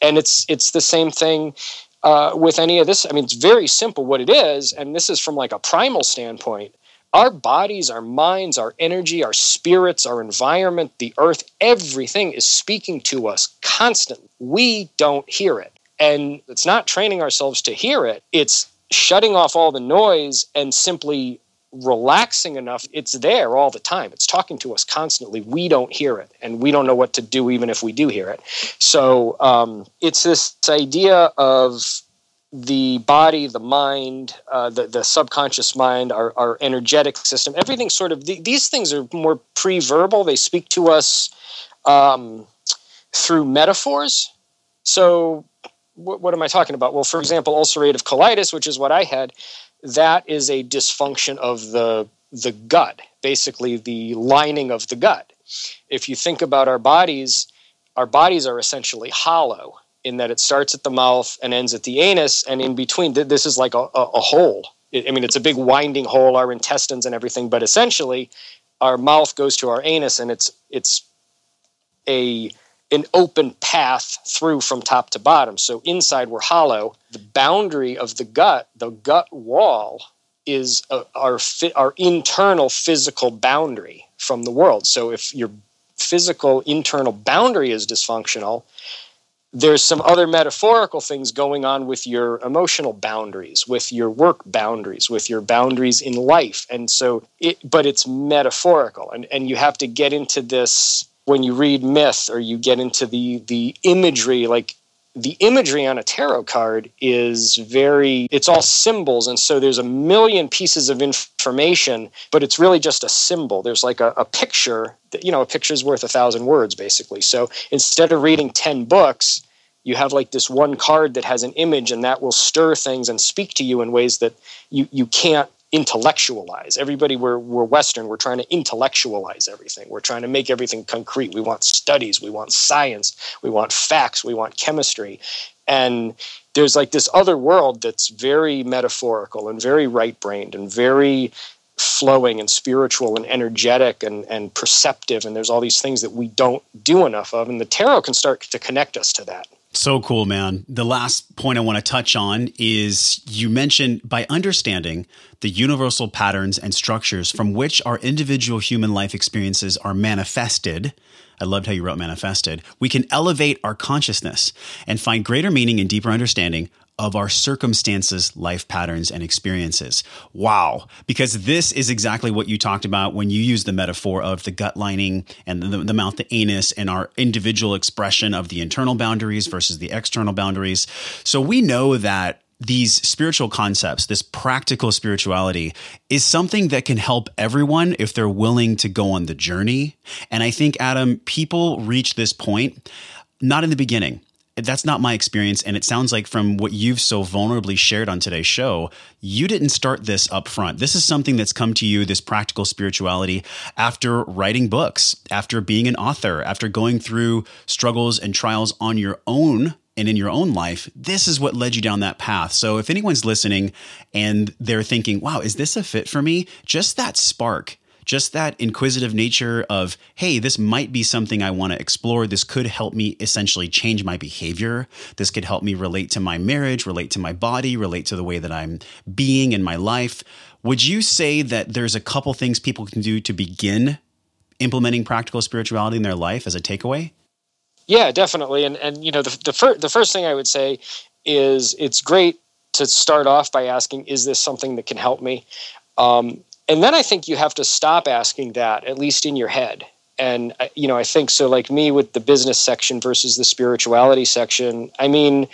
And it's it's the same thing uh, with any of this. I mean, it's very simple what it is, and this is from like a primal standpoint our bodies, our minds, our energy, our spirits, our environment, the earth, everything is speaking to us constantly. We don't hear it. And it's not training ourselves to hear it, it's shutting off all the noise and simply relaxing enough. It's there all the time. It's talking to us constantly. We don't hear it, and we don't know what to do even if we do hear it. So um, it's this idea of the body, the mind, uh, the, the subconscious mind, our, our energetic system, everything sort of, these things are more pre verbal. They speak to us um, through metaphors. So, wh- what am I talking about? Well, for example, ulcerative colitis, which is what I had, that is a dysfunction of the, the gut, basically the lining of the gut. If you think about our bodies, our bodies are essentially hollow in that it starts at the mouth and ends at the anus, and in between, this is like a, a, a hole. I mean, it's a big winding hole, our intestines and everything, but essentially, our mouth goes to our anus, and it's it's a an open path through from top to bottom. So inside we're hollow. The boundary of the gut, the gut wall, is a, our our internal physical boundary from the world. So if your physical internal boundary is dysfunctional, there's some other metaphorical things going on with your emotional boundaries, with your work boundaries, with your boundaries in life. And so it but it's metaphorical. And, and you have to get into this when you read myth or you get into the the imagery like the imagery on a tarot card is very it's all symbols. And so there's a million pieces of information but it's really just a symbol. There's like a, a picture that, you know a picture's worth a thousand words basically. So instead of reading 10 books you have like this one card that has an image and that will stir things and speak to you in ways that you, you can't intellectualize. Everybody, we're, we're Western, we're trying to intellectualize everything. We're trying to make everything concrete. We want studies, we want science, we want facts, we want chemistry. And there's like this other world that's very metaphorical and very right brained and very flowing and spiritual and energetic and, and perceptive. And there's all these things that we don't do enough of. And the tarot can start to connect us to that. So cool, man. The last point I want to touch on is you mentioned by understanding the universal patterns and structures from which our individual human life experiences are manifested. I loved how you wrote manifested. We can elevate our consciousness and find greater meaning and deeper understanding of our circumstances, life patterns, and experiences. Wow. Because this is exactly what you talked about when you use the metaphor of the gut lining and the, the mouth, the anus, and our individual expression of the internal boundaries versus the external boundaries. So we know that these spiritual concepts, this practical spirituality, is something that can help everyone if they're willing to go on the journey. And I think, Adam, people reach this point not in the beginning that's not my experience. And it sounds like from what you've so vulnerably shared on today's show, you didn't start this up front. This is something that's come to you, this practical spirituality, after writing books, after being an author, after going through struggles and trials on your own and in your own life, this is what led you down that path. So if anyone's listening and they're thinking, wow, is this a fit for me? Just that spark just that inquisitive nature of, hey, this might be something I want to explore. This could help me essentially change my behavior. This could help me relate to my marriage, relate to my body, relate to the way that I'm being in my life. Would you say that there's a couple things people can do to begin implementing practical spirituality in their life as a takeaway? Yeah, definitely. And and you know the the, fir- the first thing I would say is it's great to start off by asking, is this something that can help me? Um, and then I think you have to stop asking that, at least in your head. And uh, you know, I think so. Like me with the business section versus the spirituality section. I mean,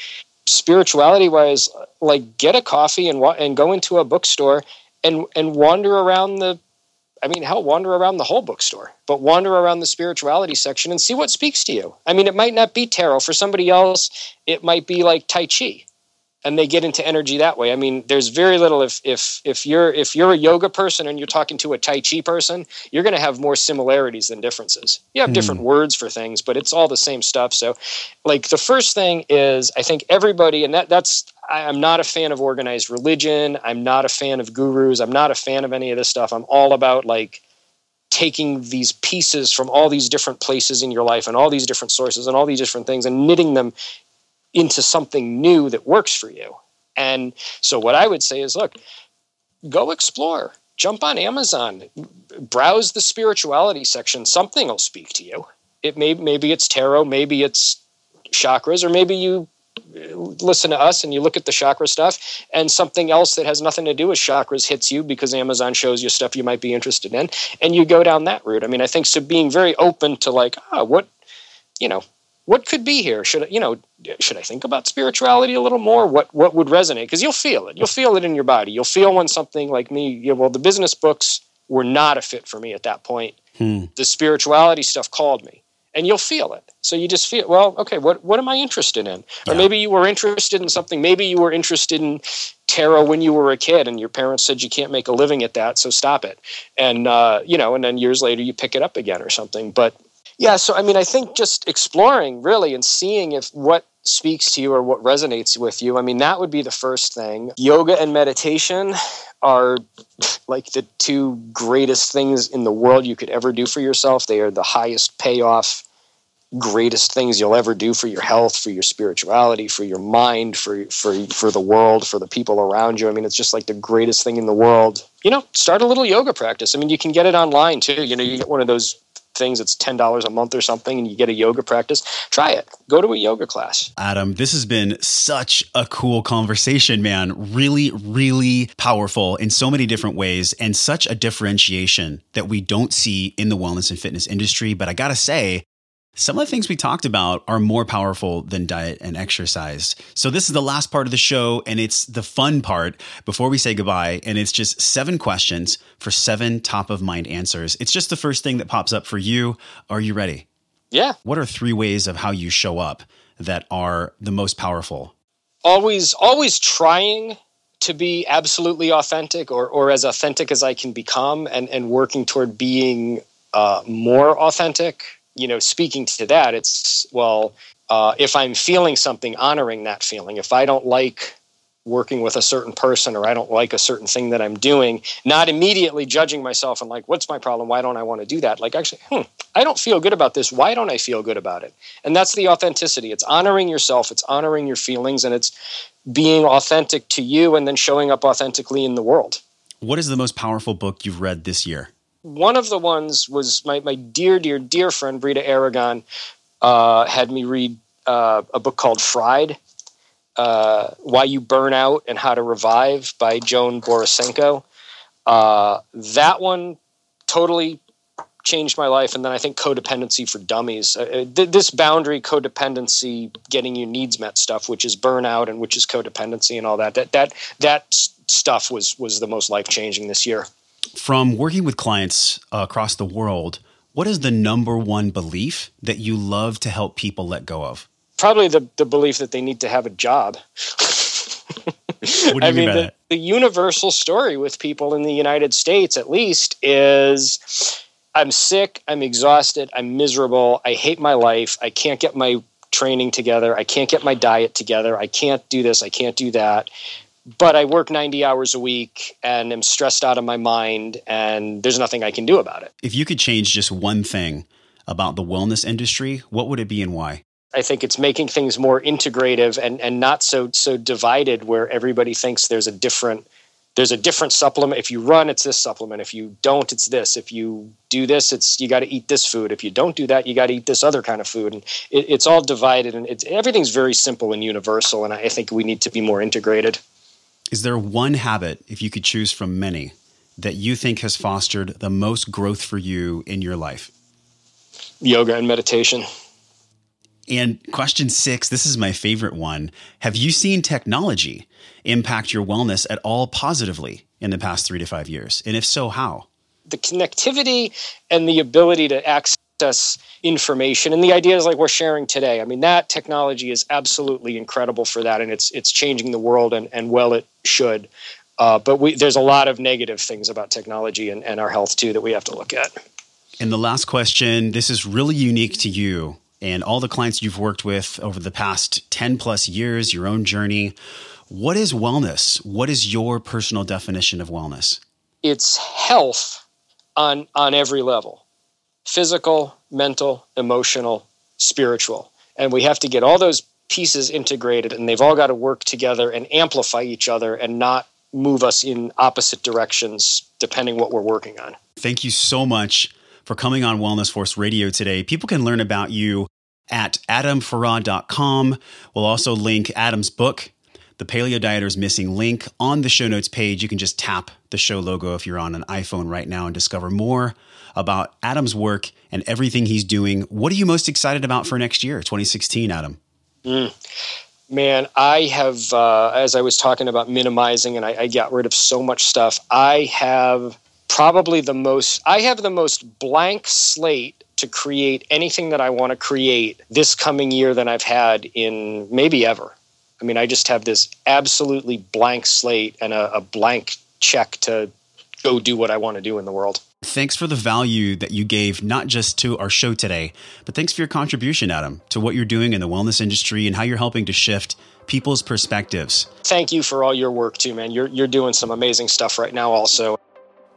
spirituality wise, like get a coffee and and go into a bookstore and and wander around the. I mean, hell, wander around the whole bookstore, but wander around the spirituality section and see what speaks to you. I mean, it might not be tarot for somebody else. It might be like Tai Chi and they get into energy that way. I mean, there's very little if if if you're if you're a yoga person and you're talking to a tai chi person, you're going to have more similarities than differences. You have mm. different words for things, but it's all the same stuff. So, like the first thing is I think everybody and that that's I'm not a fan of organized religion. I'm not a fan of gurus. I'm not a fan of any of this stuff. I'm all about like taking these pieces from all these different places in your life and all these different sources and all these different things and knitting them into something new that works for you. And so what I would say is look, go explore. Jump on Amazon, browse the spirituality section. Something will speak to you. It may maybe it's tarot, maybe it's chakras, or maybe you listen to us and you look at the chakra stuff and something else that has nothing to do with chakras hits you because Amazon shows you stuff you might be interested in and you go down that route. I mean, I think so being very open to like, ah, oh, what, you know, what could be here? Should I, you know, should I think about spirituality a little more? What what would resonate? Because you'll feel it. You'll feel it in your body. You'll feel when something like me. You know, well, the business books were not a fit for me at that point. Hmm. The spirituality stuff called me, and you'll feel it. So you just feel, well, okay, what what am I interested in? Yeah. Or maybe you were interested in something. Maybe you were interested in tarot when you were a kid, and your parents said you can't make a living at that, so stop it. And uh, you know, and then years later you pick it up again or something. But yeah, so I mean, I think just exploring really and seeing if what speaks to you or what resonates with you. I mean, that would be the first thing. Yoga and meditation are like the two greatest things in the world you could ever do for yourself. They are the highest payoff, greatest things you'll ever do for your health, for your spirituality, for your mind, for for for the world, for the people around you. I mean, it's just like the greatest thing in the world. You know, start a little yoga practice. I mean, you can get it online too. You know, you get one of those things it's $10 a month or something and you get a yoga practice try it. Go to a yoga class. Adam this has been such a cool conversation man. Really really powerful in so many different ways and such a differentiation that we don't see in the wellness and fitness industry. But i gotta say some of the things we talked about are more powerful than diet and exercise. So, this is the last part of the show, and it's the fun part before we say goodbye. And it's just seven questions for seven top of mind answers. It's just the first thing that pops up for you. Are you ready? Yeah. What are three ways of how you show up that are the most powerful? Always, always trying to be absolutely authentic or, or as authentic as I can become and, and working toward being uh, more authentic you know, speaking to that, it's well, uh, if I'm feeling something, honoring that feeling. If I don't like working with a certain person or I don't like a certain thing that I'm doing, not immediately judging myself and like, what's my problem? Why don't I want to do that? Like, actually, hmm, I don't feel good about this. Why don't I feel good about it? And that's the authenticity. It's honoring yourself, it's honoring your feelings, and it's being authentic to you and then showing up authentically in the world. What is the most powerful book you've read this year? One of the ones was my, my dear, dear, dear friend Brita Aragon uh, had me read uh, a book called Fried uh, Why You Burn Out and How to Revive by Joan Borysenko. Uh, that one totally changed my life. And then I think Codependency for Dummies. Uh, uh, th- this boundary codependency, getting your needs met stuff, which is burnout and which is codependency and all that, that, that, that stuff was, was the most life changing this year from working with clients uh, across the world, what is the number one belief that you love to help people let go of? Probably the, the belief that they need to have a job. I mean, the, the, universal story with people in the United States, at least, is I'm sick, I'm exhausted, I'm miserable, I hate my life, I can't get my training together, I can't get my diet together, I can't do this, I can't do that but I work 90 hours a week and am stressed out of my mind, and there's nothing I can do about it. If you could change just one thing about the wellness industry, what would it be and why? I think it's making things more integrative and, and not so so divided where everybody thinks there's a different there's a different supplement. If you run, it's this supplement. If you don't, it's this. If you do this, it's you got to eat this food. If you don't do that, you got to eat this other kind of food. And it, it's all divided, and it's everything's very simple and universal. And I think we need to be more integrated. Is there one habit, if you could choose from many, that you think has fostered the most growth for you in your life? Yoga and meditation. And question six this is my favorite one. Have you seen technology impact your wellness at all positively in the past three to five years? And if so, how? The connectivity and the ability to access us information. And the ideas like we're sharing today. I mean that technology is absolutely incredible for that and it's it's changing the world and, and well it should. Uh, but we, there's a lot of negative things about technology and, and our health too that we have to look at. And the last question this is really unique to you and all the clients you've worked with over the past 10 plus years your own journey. What is wellness? What is your personal definition of wellness? It's health on on every level physical, mental, emotional, spiritual. And we have to get all those pieces integrated and they've all got to work together and amplify each other and not move us in opposite directions depending what we're working on. Thank you so much for coming on Wellness Force Radio today. People can learn about you at adamfarrah.com. We'll also link Adam's book, The Paleo Dieter's Missing Link, on the show notes page. You can just tap the show logo if you're on an iPhone right now and discover more about Adam's work and everything he's doing. What are you most excited about for next year, 2016, Adam? Mm. Man, I have, uh, as I was talking about minimizing, and I, I got rid of so much stuff. I have probably the most. I have the most blank slate to create anything that I want to create this coming year than I've had in maybe ever. I mean, I just have this absolutely blank slate and a, a blank check to go do what I want to do in the world. Thanks for the value that you gave, not just to our show today, but thanks for your contribution, Adam, to what you're doing in the wellness industry and how you're helping to shift people's perspectives. Thank you for all your work too, man. You're you're doing some amazing stuff right now also.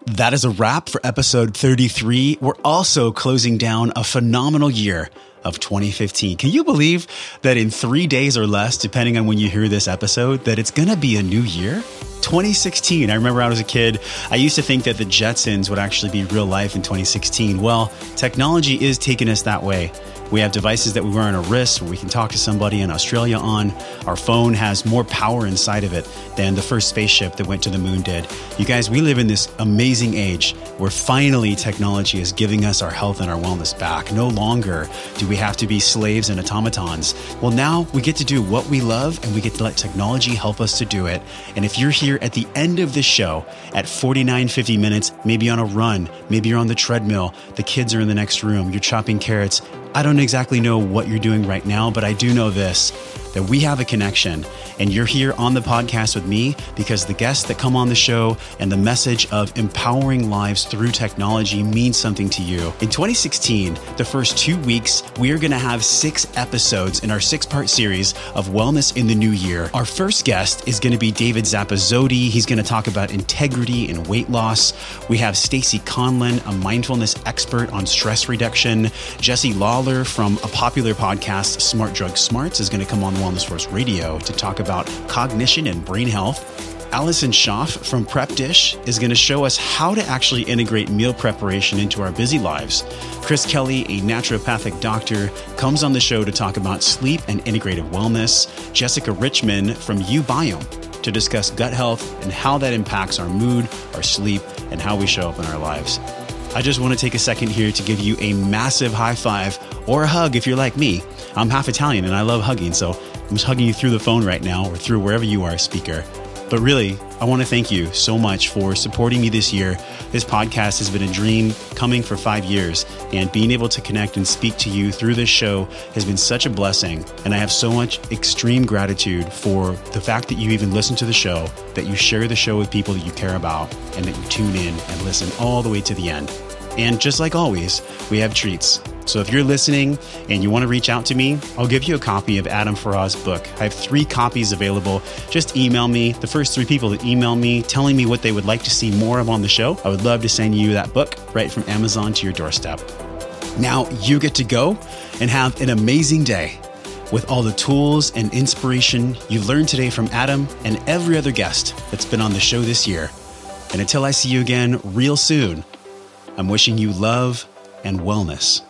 That is a wrap for episode 33. We're also closing down a phenomenal year of 2015. Can you believe that in 3 days or less depending on when you hear this episode that it's going to be a new year? 2016. I remember I was a kid, I used to think that the Jetsons would actually be real life in 2016. Well, technology is taking us that way. We have devices that we wear on our wrists where we can talk to somebody in Australia on. Our phone has more power inside of it than the first spaceship that went to the moon did. You guys, we live in this amazing age where finally technology is giving us our health and our wellness back. No longer do we have to be slaves and automatons. Well, now we get to do what we love and we get to let technology help us to do it. And if you're here at the end of this show at 49, 50 minutes, maybe on a run, maybe you're on the treadmill, the kids are in the next room, you're chopping carrots, I don't exactly know what you're doing right now, but I do know this that we have a connection. And you're here on the podcast with me because the guests that come on the show and the message of empowering lives through technology means something to you. In 2016, the first two weeks, we are going to have six episodes in our six part series of Wellness in the New Year. Our first guest is going to be David Zappazzotti. He's going to talk about integrity and weight loss. We have Stacy Conlon, a mindfulness expert on stress reduction. Jesse Lawler from a popular podcast, Smart Drug Smarts, is going to come on Wellness Force Radio to talk about cognition and brain health. Allison Schaaf from Prep Dish is going to show us how to actually integrate meal preparation into our busy lives. Chris Kelly, a naturopathic doctor, comes on the show to talk about sleep and integrative wellness. Jessica Richman from uBiome to discuss gut health and how that impacts our mood, our sleep, and how we show up in our lives. I just want to take a second here to give you a massive high five or a hug if you're like me. I'm half Italian and I love hugging, so I'm just hugging you through the phone right now or through wherever you are, speaker. But really, I want to thank you so much for supporting me this year. This podcast has been a dream coming for five years, and being able to connect and speak to you through this show has been such a blessing. And I have so much extreme gratitude for the fact that you even listen to the show, that you share the show with people that you care about, and that you tune in and listen all the way to the end. And just like always, we have treats. So if you're listening and you want to reach out to me, I'll give you a copy of Adam Farrah's book. I have three copies available. Just email me. The first three people that email me telling me what they would like to see more of on the show, I would love to send you that book right from Amazon to your doorstep. Now you get to go and have an amazing day with all the tools and inspiration you learned today from Adam and every other guest that's been on the show this year. And until I see you again real soon, I'm wishing you love and wellness.